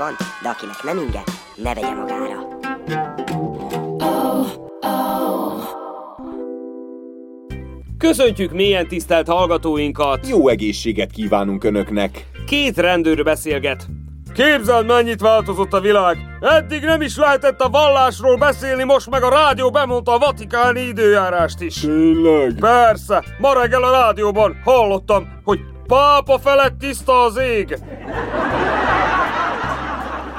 van, de akinek nem inge, ne vegye magára. Köszöntjük mélyen tisztelt hallgatóinkat! Jó egészséget kívánunk Önöknek! Két rendőr beszélget. Képzeld, mennyit változott a világ! Eddig nem is lehetett a vallásról beszélni, most meg a rádió bemondta a vatikáni időjárást is. Tényleg? Persze, ma reggel a rádióban hallottam, hogy pápa felett tiszta az ég.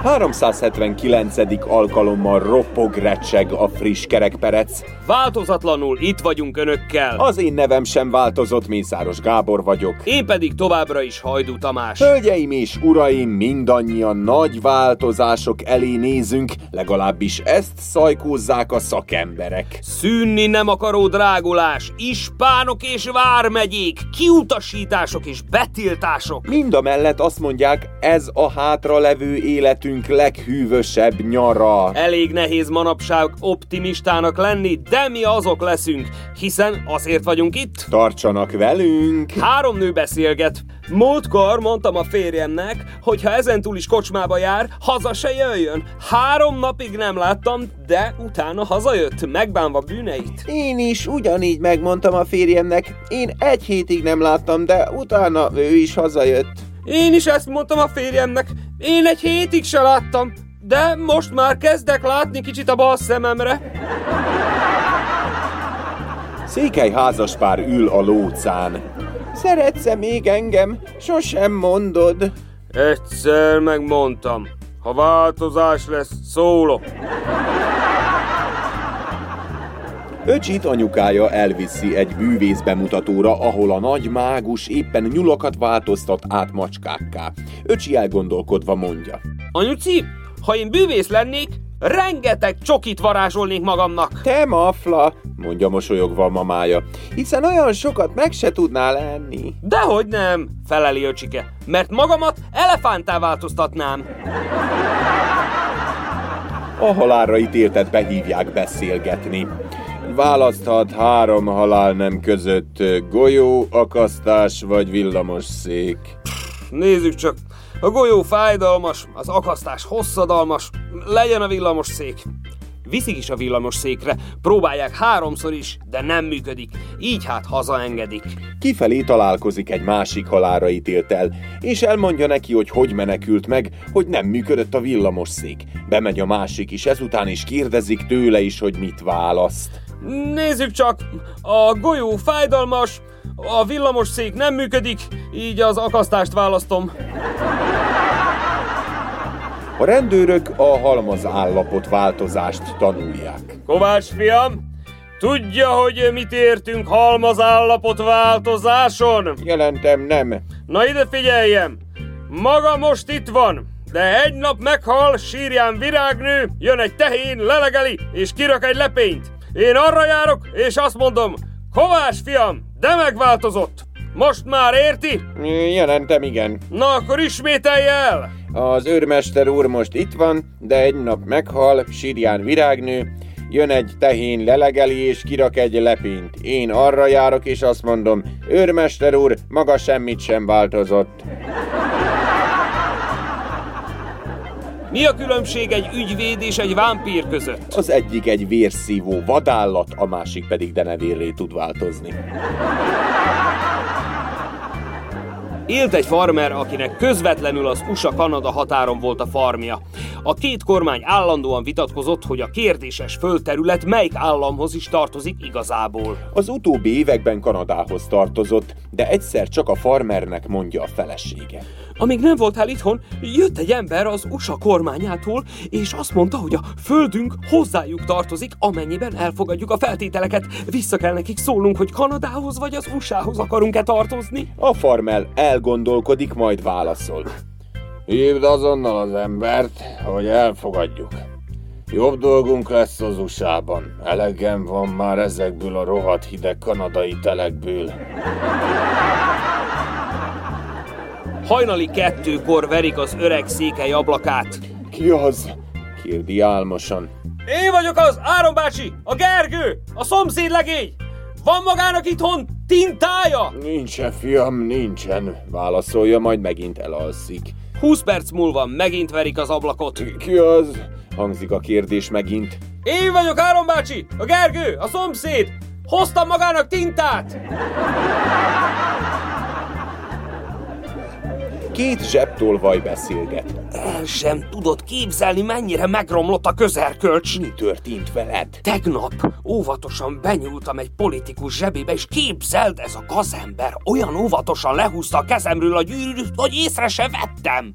379. alkalommal ropog recseg a friss kerekperec. Változatlanul itt vagyunk önökkel. Az én nevem sem változott, Mészáros Gábor vagyok. Én pedig továbbra is Hajdú Tamás. Hölgyeim és uraim, mindannyian nagy változások elé nézünk, legalábbis ezt szajkózzák a szakemberek. Szűnni nem akaró drágulás, ispánok és vármegyék, kiutasítások és betiltások. Mind a mellett azt mondják, ez a hátralevő életünk leghűvösebb nyara. Elég nehéz manapság optimistának lenni, de mi azok leszünk, hiszen azért vagyunk itt. Tartsanak velünk! Három nő beszélget. Múltkor mondtam a férjemnek, hogy ha ezentúl is kocsmába jár, haza se jöjjön. Három napig nem láttam, de utána hazajött, megbánva bűneit. Én is ugyanígy megmondtam a férjemnek. Én egy hétig nem láttam, de utána ő is hazajött. Én is ezt mondtam a férjemnek. Én egy hétig se láttam, de most már kezdek látni kicsit a bal szememre. Székely házaspár ül a lócán. Szeretsz-e még engem? Sosem mondod. Egyszer megmondtam. Ha változás lesz, szólok. Öcsit anyukája elviszi egy bűvész bemutatóra, ahol a nagy mágus éppen nyulakat változtat át macskákká. Öcsi elgondolkodva mondja. Anyuci, ha én bűvész lennék, rengeteg csokit varázsolnék magamnak. Te mafla, mondja mosolyogva a mamája, hiszen olyan sokat meg se tudnál enni. Dehogy nem, feleli öcsike, mert magamat elefántá változtatnám. A halálra ítéltet behívják beszélgetni. Választhat három halál nem között golyó, akasztás vagy villamos szék. Nézzük csak, a golyó fájdalmas, az akasztás hosszadalmas, legyen a villamos szék. Viszik is a villamos székre, próbálják háromszor is, de nem működik, így hát hazaengedik. Kifelé találkozik egy másik halálra ítéltel, és elmondja neki, hogy hogy menekült meg, hogy nem működött a villamos szék. Bemegy a másik is, ezután is kérdezik tőle is, hogy mit választ. Nézzük csak, a golyó fájdalmas, a villamos szék nem működik, így az akasztást választom. A rendőrök a halmaz állapot változást tanulják. Kovács fiam, tudja, hogy mit értünk halmazállapot változáson? Jelentem nem. Na ide figyeljem! Maga most itt van, de egy nap meghal, sírján virágnő, jön egy tehén, lelegeli, és kirak egy lepényt. Én arra járok, és azt mondom, Kovács fiam, de megváltozott! Most már érti? Jelentem igen. Na akkor ismételje el! Az őrmester úr most itt van, de egy nap meghal, sírján virágnő, jön egy tehén lelegeli és kirak egy lepényt. Én arra járok és azt mondom, őrmester úr, maga semmit sem változott. Mi a különbség egy ügyvéd és egy vámpír között? Az egyik egy vérszívó vadállat, a másik pedig denevérré tud változni. Élt egy farmer, akinek közvetlenül az USA-Kanada határon volt a farmja. A két kormány állandóan vitatkozott, hogy a kérdéses földterület melyik államhoz is tartozik igazából. Az utóbbi években Kanadához tartozott, de egyszer csak a farmernek mondja a felesége. Amíg nem voltál itthon, jött egy ember az USA kormányától, és azt mondta, hogy a földünk hozzájuk tartozik, amennyiben elfogadjuk a feltételeket. Vissza kell nekik szólnunk, hogy Kanadához vagy az USA-hoz akarunk-e tartozni. A farmer elgondolkodik, majd válaszol. Hívd azonnal az embert, hogy elfogadjuk. Jobb dolgunk lesz az USA-ban. Elegem van már ezekből a rohadt hideg kanadai telekből. Hajnali kettőkor verik az öreg székely ablakát. Ki az? kérdi álmosan. Én vagyok az, Áron bácsi, a Gergő, a szomszéd legény. Van magának itthon tintája? Nincsen, fiam, nincsen, válaszolja, majd megint elalszik. 20 perc múlva megint verik az ablakot. Ki az? hangzik a kérdés megint. Én vagyok Áron bácsi, a Gergő, a szomszéd. Hoztam magának tintát. Két zsebtolvaj beszélget. El sem tudod képzelni, mennyire megromlott a közerkölcs. Mi történt veled? Tegnap óvatosan benyúltam egy politikus zsebébe, és képzeld, ez a gazember olyan óvatosan lehúzta a kezemről a gyűrűt, hogy észre se vettem.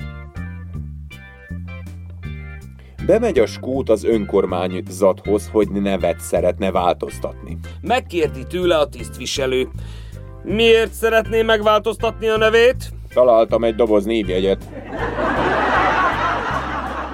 Bemegy a skót az önkormányzathoz, hogy nevet szeretne változtatni. Megkérdi tőle a tisztviselő. Miért szeretné megváltoztatni a nevét? Találtam egy doboz névjegyet.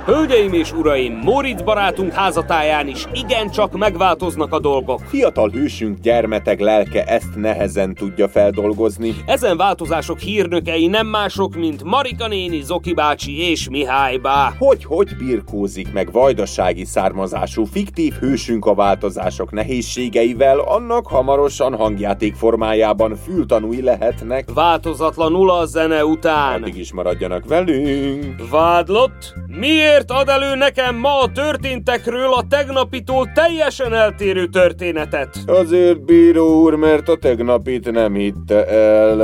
Hölgyeim és uraim, Moritz barátunk házatáján is igencsak megváltoznak a dolgok. Fiatal hősünk gyermeteg lelke ezt nehezen tudja feldolgozni. Ezen változások hírnökei nem mások, mint Marika néni, Zoki bácsi és Mihály bá. Hogy-hogy birkózik meg vajdasági származású fiktív hősünk a változások nehézségeivel, annak hamarosan hangjáték formájában fültanúi lehetnek. Változatlanul a zene után. Addig is maradjanak velünk. Vádlott? Miért Miért ad elő nekem ma a történtekről a tegnapitól teljesen eltérő történetet? Azért, bíró úr, mert a tegnapit nem hitte el.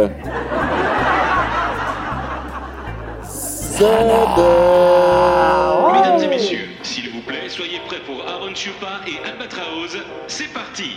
Mesdames et messieurs, s'il vous plaît, soyez prêts pour Aaron Chupa et Albatraoz. C'est parti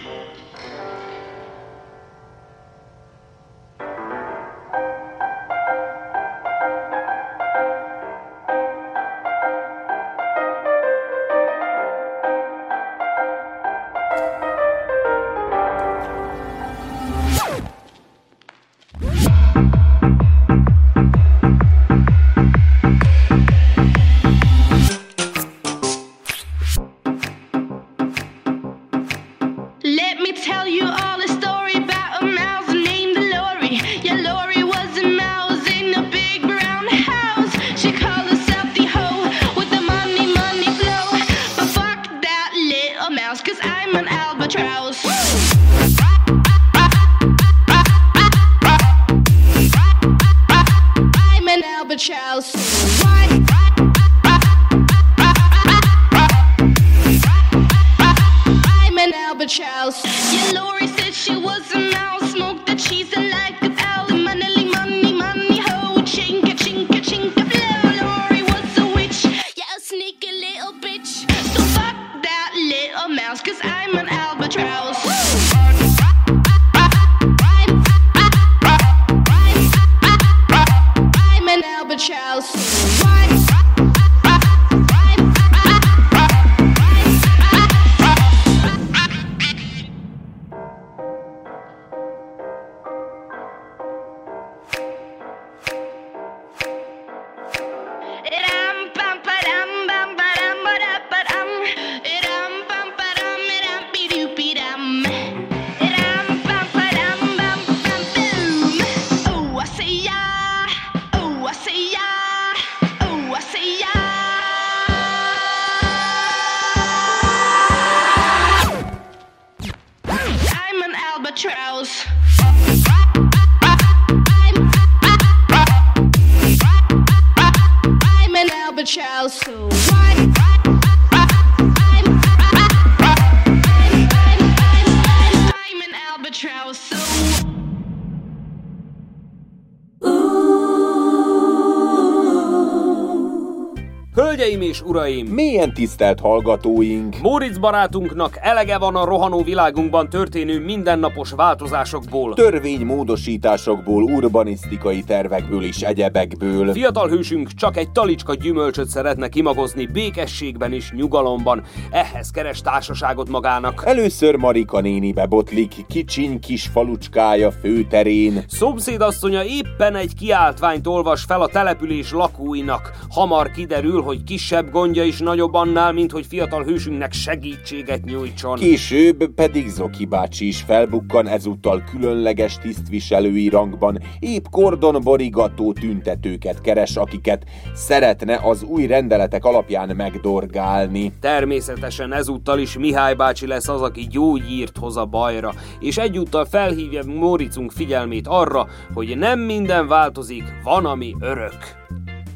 Hölgyeim és uraim! Milyen tisztelt hallgatóink! Móricz barátunknak elege van a rohanó világunkban történő mindennapos változásokból. Törvénymódosításokból, urbanisztikai tervekből és egyebekből. Fiatal hősünk csak egy talicska gyümölcsöt szeretne kimagozni békességben és nyugalomban. Ehhez keres társaságot magának. Először Marika néni bebotlik kicsiny kis falucskája főterén. Szomszédasszonya éppen egy kiáltványt olvas fel a település lakóinak. Hamar kiderül, hogy kisebb gondja is nagyobb annál, mint hogy fiatal hősünknek segítséget nyújtson. Később pedig Zoki bácsi is felbukkan ezúttal különleges tisztviselői rangban, épp kordon borigató tüntetőket keres, akiket szeretne az új rendeletek alapján megdorgálni. Természetesen ezúttal is Mihály bácsi lesz az, aki gyógyírt hoz a bajra, és egyúttal felhívja Móricunk figyelmét arra, hogy nem minden változik, van ami örök.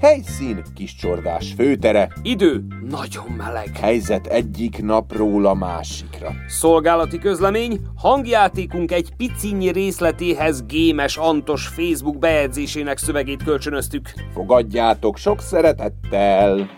Helyszín kis csordás főtere, Idő nagyon meleg. helyzet egyik napról a másikra. Szolgálati közlemény, hangjátékunk egy picinyi részletéhez Gémes Antos Facebook bejegyzésének szövegét kölcsönöztük. Fogadjátok sok szeretettel!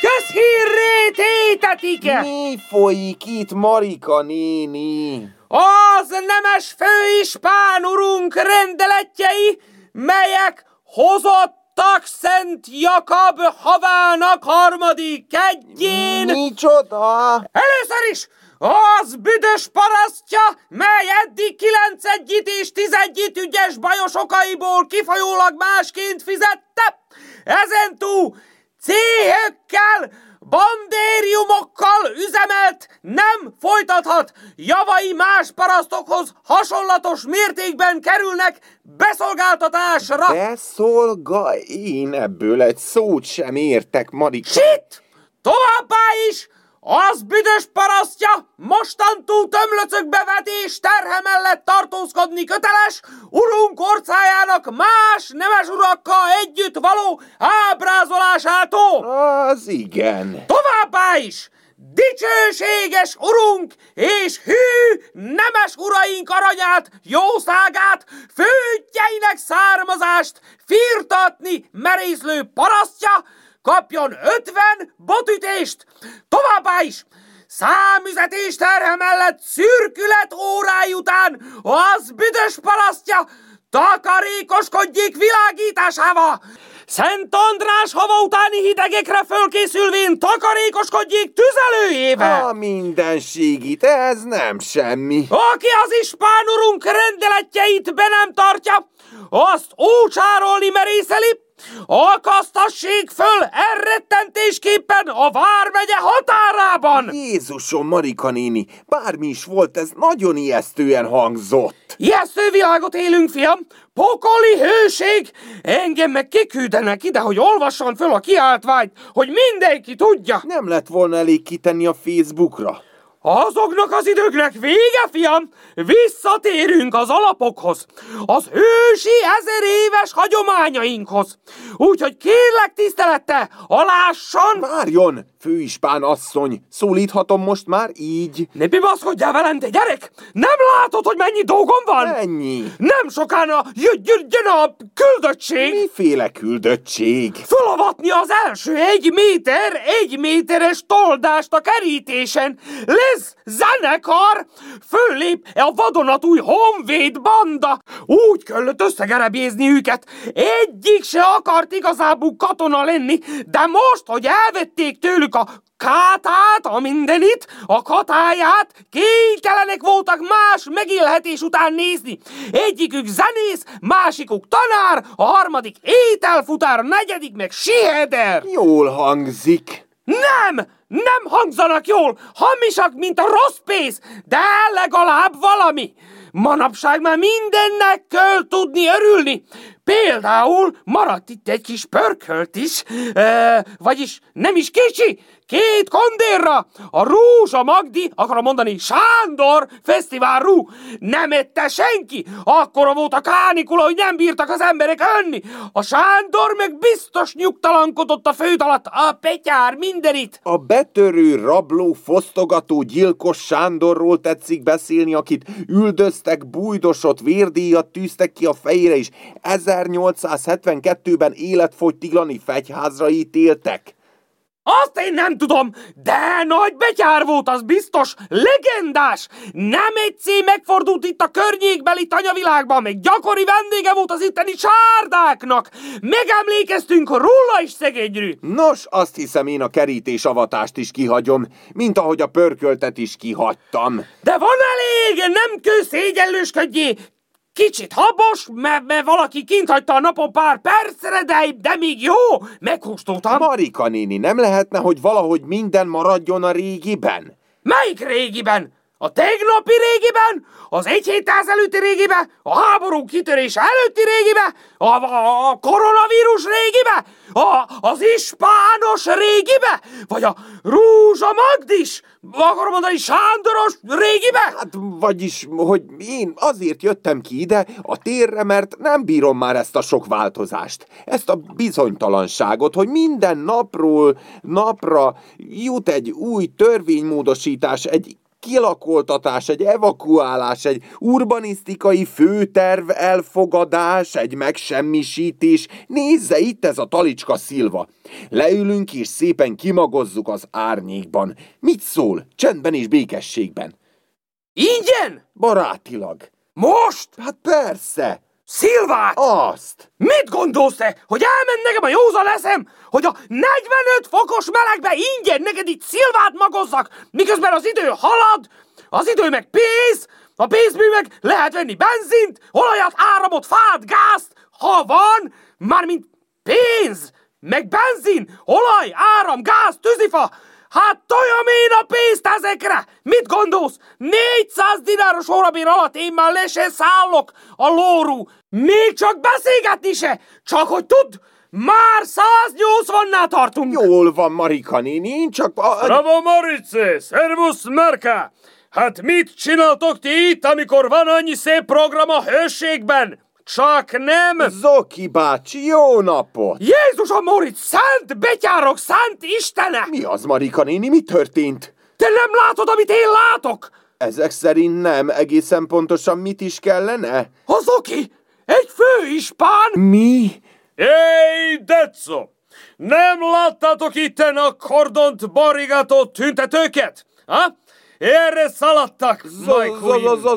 Közhírré tétetike! Mi folyik itt, Marika néni? Az nemes főispán urunk rendeletjei, melyek hozottak Szent Jakab havának harmadik kegyén. Micsoda? Először is az büdös parasztja, mely eddig kilenc egyit és tizedyit ügyes bajos okaiból kifolyólag másként fizette, ezentúl céhökkel, bandériumokkal üzemelt nem folytathat, javai más parasztokhoz hasonlatos mértékben kerülnek beszolgáltatásra. Beszolga, én ebből egy szót sem értek, Marika. Sit! Továbbá is! Az büdös parasztja mostantól tömlöcökbe vetés terhe mellett tartózkodni köteles, urunk orcájának más nemes urakkal együtt való ábrázolásától. Az igen. Továbbá is! Dicsőséges urunk és hű nemes uraink aranyát, jószágát, főtjeinek származást firtatni merészlő parasztja, kapjon ötven botütést, továbbá is számüzetés terhe mellett szürkület órái után az büdös parasztja takarékoskodjék világításával, Szent András hava utáni hidegekre fölkészülvén takarékoskodjék tüzelőjével! A mindenségit, ez nem semmi. Aki az ispán urunk rendeletjeit be nem tartja, azt ócsárolni merészeli, akasztassék föl elrettentésképpen a vármegye határában! Jézusom, Marika néni, bármi is volt, ez nagyon ijesztően hangzott. Ijesztő világot élünk, fiam! Pokoli hőség! Engem meg kiküldenek ide, hogy olvassam föl a kiáltványt, hogy mindenki tudja! Nem lett volna elég kitenni a Facebookra. Azoknak az időknek vége, fiam! Visszatérünk az alapokhoz, az ősi ezer éves hagyományainkhoz. Úgyhogy kérlek tisztelette, alásson! Várjon, főispán asszony, szólíthatom most már így? Ne bibaszkodjál velem, te gyerek! Nem látod, hogy mennyi dolgom van? Ennyi. Nem sokára jön, jön, a küldöttség! Miféle küldöttség? Fölavatni az első egy méter, egy méteres toldást a kerítésen. Lesz zenekar, fölép a vadonatúj honvéd banda. Úgy kellett összegerebézni őket. Egyik se akart igazából katona lenni, de most, hogy elvették tőlük a kátát, a mindenit, a katáját, kénytelenek voltak más megélhetés után nézni. Egyikük zenész, másikuk tanár, a harmadik ételfutár, a negyedik meg siheder. Jól hangzik. Nem! Nem hangzanak jól! Hamisak, mint a rossz pénz, de legalább valami! Manapság már mindennek kell tudni örülni. Például maradt itt egy kis pörkölt is, e, vagyis nem is kicsi, két kondérra! A Rúzsa Magdi, akarom mondani, Sándor Fesztivál Rú! Nem ette senki! Akkora volt a kánikula, hogy nem bírtak az emberek önni! A Sándor meg biztos nyugtalankodott a főt alatt, a Petyár mindenit! A betörő, rabló, fosztogató, gyilkos Sándorról tetszik beszélni, akit üldöztek, bújdosott, vérdíjat tűztek ki a fejére, és 1872-ben életfogytiglani fegyházra ítéltek. Azt én nem tudom, de nagy betyár volt, az biztos, legendás. Nem egyszer megfordult itt a környékbeli tanyavilágban, még gyakori vendége volt az itteni csárdáknak. Megemlékeztünk róla is szegényrű. Nos, azt hiszem én a kerítés avatást is kihagyom, mint ahogy a pörköltet is kihagytam. De van elég, nem kő szégyenlősködjé. Kicsit habos, mert, mert valaki kint hagyta a napon pár percre, de, de még jó, meghúztoltam. Marika néni, nem lehetne, hogy valahogy minden maradjon a régiben? Melyik régiben? A tegnapi régiben? Az egy héttel előtti régibe? A háború kitörése előtti régibe? A, a, a koronavírus régibe? A, az ispános régibe? Vagy a Rúzsa Magdis? Akarom mondani Sándoros régibe? Hát, vagyis, hogy én azért jöttem ki ide a térre, mert nem bírom már ezt a sok változást. Ezt a bizonytalanságot, hogy minden napról napra jut egy új törvénymódosítás, egy kilakoltatás, egy evakuálás, egy urbanisztikai főterv elfogadás, egy megsemmisítés. Nézze itt ez a talicska szilva. Leülünk és szépen kimagozzuk az árnyékban. Mit szól? Csendben és békességben. Ingyen? Barátilag. Most? Hát persze. Szilvát! Azt! Mit gondolsz te, hogy elment nekem a józan leszem, hogy a 45 fokos melegbe ingyen neked itt szilvát magozzak, miközben az idő halad, az idő meg pénz, a pénzmű meg lehet venni benzint, olajat, áramot, fát, gázt, ha van, mármint pénz, meg benzin, olaj, áram, gáz, tűzifa, Hát toljam én a pénzt ezekre! Mit gondolsz? 400 dináros órabér alatt én már le se szállok a lóru. Még csak beszélgetni se! Csak hogy tud, már 180-nál tartunk! Jól van, Marika néni, én csak... A... Bravo, Marice! Servus, Merka! Hát mit csináltok ti itt, amikor van annyi szép program a hőségben? Csak nem! Zoki bácsi, jó napot! Jézusom, Moritz, szent betyárok, szent Istene! Mi az, Marika néni, mi történt? Te nem látod, amit én látok? Ezek szerint nem, egészen pontosan mit is kellene? Az oki! Egy főispán! Mi? Éj, Deczo! Nem láttátok itten a kordont barigátó tüntetőket? Ha? Erre szaladtak,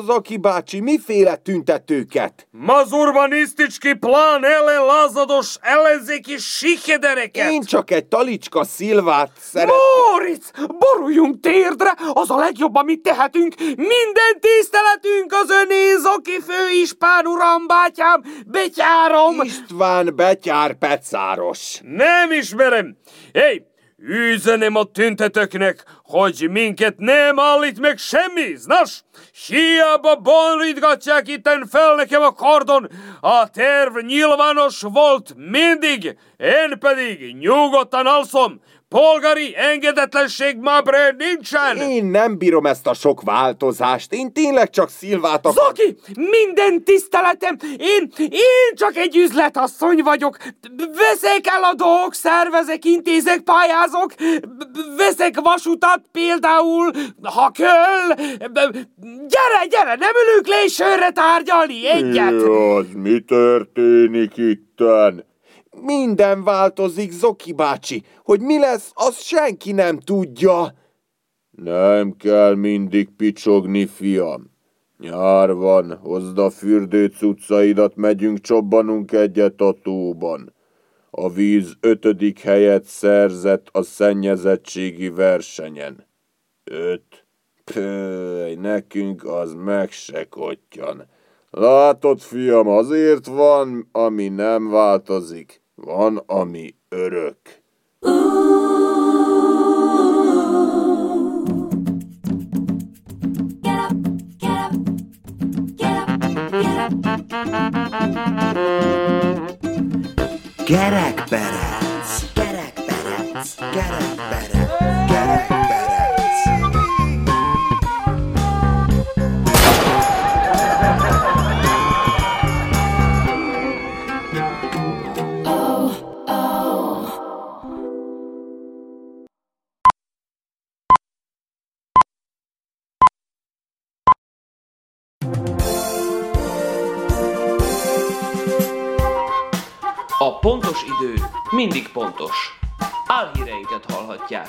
Zoki bácsi, miféle tüntetőket? Mazurbaniszticski plán ellen lázados ellenzéki sikedereket! Én csak egy talicska szilvát szeretem. Moritz, boruljunk térdre, az a legjobb, amit tehetünk. Minden tiszteletünk az öné, Zoki főispán, uram, bátyám, betyárom. István Betyár Pecáros. Nem ismerem. Hé, Üzenem a tüntetőknek, hogy minket nem állít meg semmi, nos? Hiába bonritgatják itten fel nekem a kardon, a terv nyilvános volt mindig, én pedig nyugodtan alszom, Polgári engedetlenség bre nincsen! Én nem bírom ezt a sok változást. Én tényleg csak Szilvát akar... Zoki, minden tiszteletem! Én, én csak egy üzletasszony vagyok. Veszek dolgok, szervezek, intézek, pályázok. Veszek vasutat például, ha kell. Gyere, gyere, nem ülünk le sörre tárgyalni egyet. Mi az, mi történik itten? Minden változik, Zoki bácsi. Hogy mi lesz, azt senki nem tudja. Nem kell mindig picsogni, fiam. Nyár van, hozd a fürdő cuccaidat, megyünk csobbanunk egyet a tóban. A víz ötödik helyet szerzett a szennyezettségi versenyen. Öt. Pöly, nekünk az meg se kottyan. Látod, fiam, azért van, ami nem változik. Van, ami örök. Gerek berec, gerek berec, gerek berec, gerek berec. Pontos idő mindig pontos. Álhíreinket hallhatják.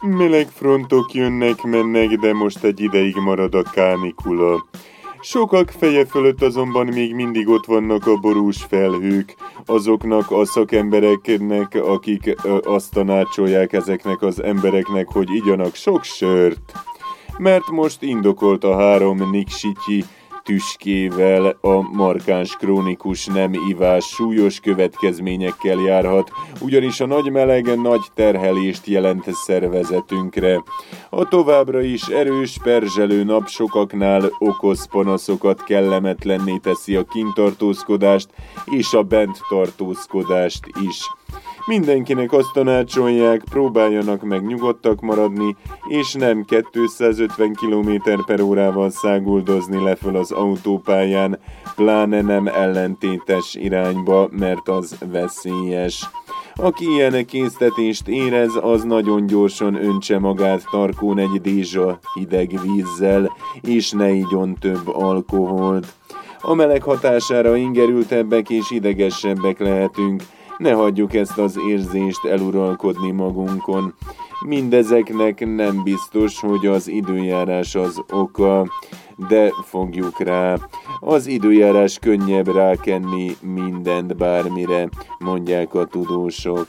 Meleg frontok jönnek, mennek, de most egy ideig marad a kánikula. Sokak feje fölött azonban még mindig ott vannak a borús felhők, azoknak a szakembereknek, akik ö, azt tanácsolják ezeknek az embereknek, hogy igyanak sok sört. Mert most indokolt a három Niksityi tüskével a markáns krónikus nem ivás súlyos következményekkel járhat, ugyanis a nagy meleg nagy terhelést jelent szervezetünkre. A továbbra is erős perzselő nap sokaknál okoz panaszokat, kellemetlenné teszi a kintartózkodást és a bent tartózkodást is. Mindenkinek azt tanácsolják, próbáljanak meg nyugodtak maradni, és nem 250 km per órával száguldozni le föl az autópályán, pláne nem ellentétes irányba, mert az veszélyes. Aki ilyen késztetést érez, az nagyon gyorsan öntse magát tarkón egy dézsa hideg vízzel, és ne igyon több alkoholt. A meleg hatására ingerültebbek és idegesebbek lehetünk, ne hagyjuk ezt az érzést eluralkodni magunkon. Mindezeknek nem biztos, hogy az időjárás az oka, de fogjuk rá. Az időjárás könnyebb rákenni mindent bármire, mondják a tudósok.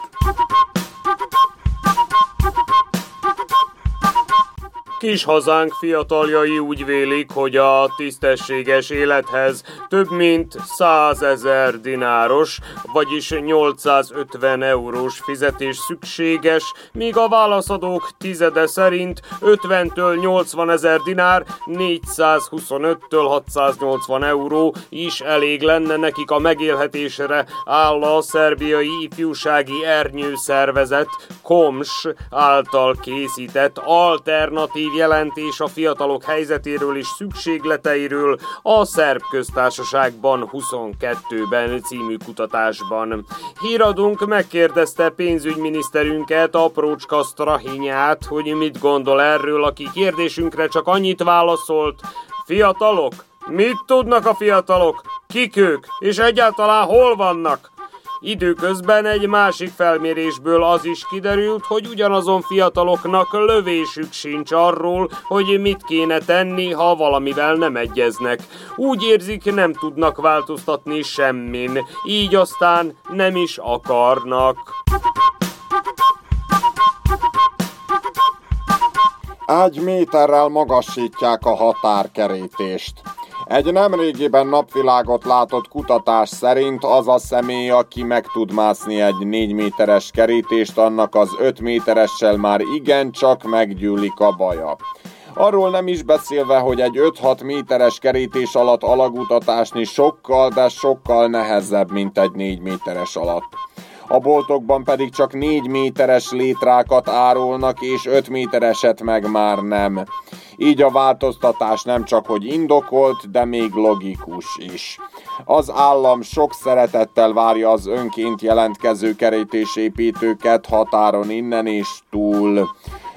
Kis hazánk fiataljai úgy vélik, hogy a tisztességes élethez több mint 100 ezer dináros, vagyis 850 eurós fizetés szükséges, míg a válaszadók tizede szerint 50-től 80 ezer dinár, 425-től 680 euró is elég lenne nekik a megélhetésre, áll a szerbiai ifjúsági ernyő szervezet KOMS által készített alternatív jelentés a fiatalok helyzetéről és szükségleteiről a Szerb Köztársaságban 22-ben című kutatásban. Híradunk megkérdezte pénzügyminiszterünket, Aprócska Strahinyát, hogy mit gondol erről, aki kérdésünkre csak annyit válaszolt, fiatalok? Mit tudnak a fiatalok? Kik ők? És egyáltalán hol vannak? Időközben egy másik felmérésből az is kiderült, hogy ugyanazon fiataloknak lövésük sincs arról, hogy mit kéne tenni, ha valamivel nem egyeznek. Úgy érzik, nem tudnak változtatni semmin, így aztán nem is akarnak. Egy méterrel magasítják a határkerítést. Egy nemrégiben napvilágot látott kutatás szerint az a személy, aki meg tud mászni egy 4 méteres kerítést, annak az 5 méteressel már igencsak meggyűlik a baja. Arról nem is beszélve, hogy egy 5-6 méteres kerítés alatt alagutatásni sokkal, de sokkal nehezebb, mint egy 4 méteres alatt. A boltokban pedig csak 4 méteres létrákat árulnak, és 5 métereset meg már nem. Így a változtatás nem csak hogy indokolt, de még logikus is. Az állam sok szeretettel várja az önként jelentkező kerítésépítőket határon innen és túl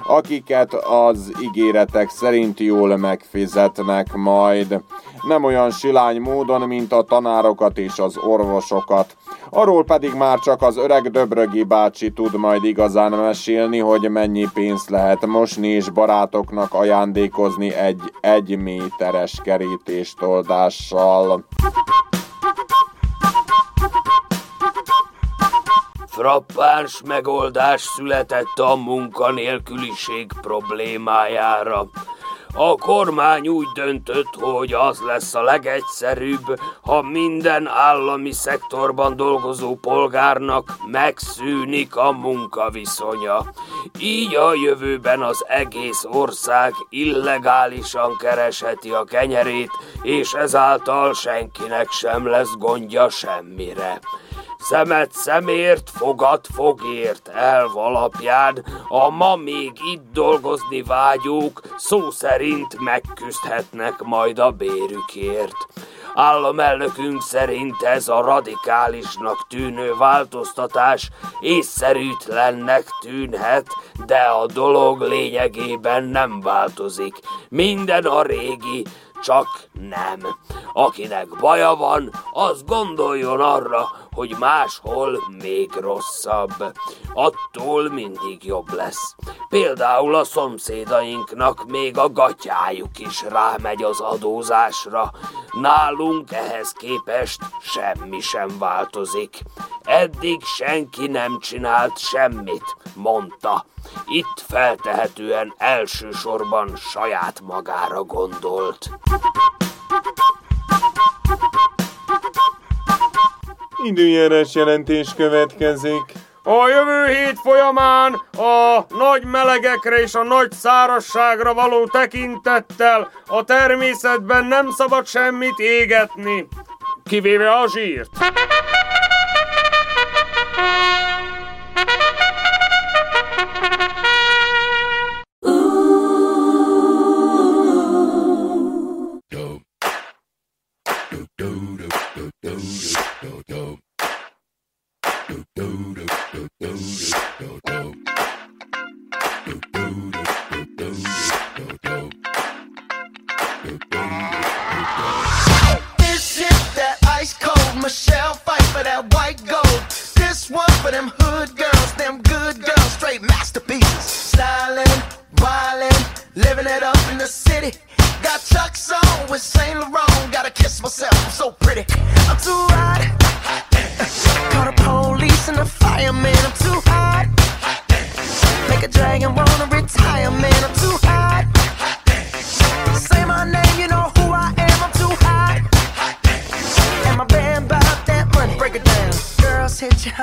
akiket az ígéretek szerint jól megfizetnek majd. Nem olyan silány módon, mint a tanárokat és az orvosokat. Arról pedig már csak az öreg Döbrögi bácsi tud majd igazán mesélni, hogy mennyi pénzt lehet mosni és barátoknak ajándékozni egy egy méteres kerítést-oldással. Frappáns megoldás született a munkanélküliség problémájára. A kormány úgy döntött, hogy az lesz a legegyszerűbb, ha minden állami szektorban dolgozó polgárnak megszűnik a munkaviszonya. Így a jövőben az egész ország illegálisan keresheti a kenyerét, és ezáltal senkinek sem lesz gondja semmire szemet szemért, fogat fogért elv alapján a ma még itt dolgozni vágyók szó szerint megküzdhetnek majd a bérükért. Államelnökünk szerint ez a radikálisnak tűnő változtatás észszerűtlennek tűnhet, de a dolog lényegében nem változik. Minden a régi, Csak nem. Akinek baja van, az gondoljon arra, hogy máshol még rosszabb. Attól mindig jobb lesz. Például a szomszédainknak még a gatyájuk is rámegy az adózásra. Nálunk ehhez képest semmi sem változik. Eddig senki nem csinált semmit, mondta. Itt feltehetően elsősorban saját magára gondolt. Időjárás jelentés következik. A jövő hét folyamán a nagy melegekre és a nagy szárasságra való tekintettel a természetben nem szabad semmit égetni, kivéve a zsírt.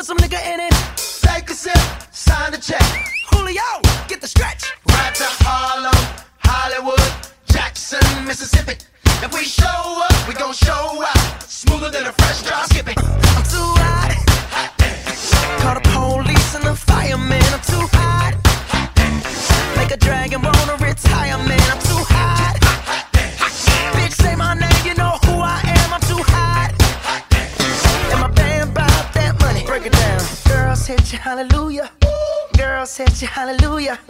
Put some nigga in it. Take a sip, sign the check. Julio, get the stretch. Right to Harlem, Hollywood, Jackson, Mississippi. If we show up, we gon' show hallelujah.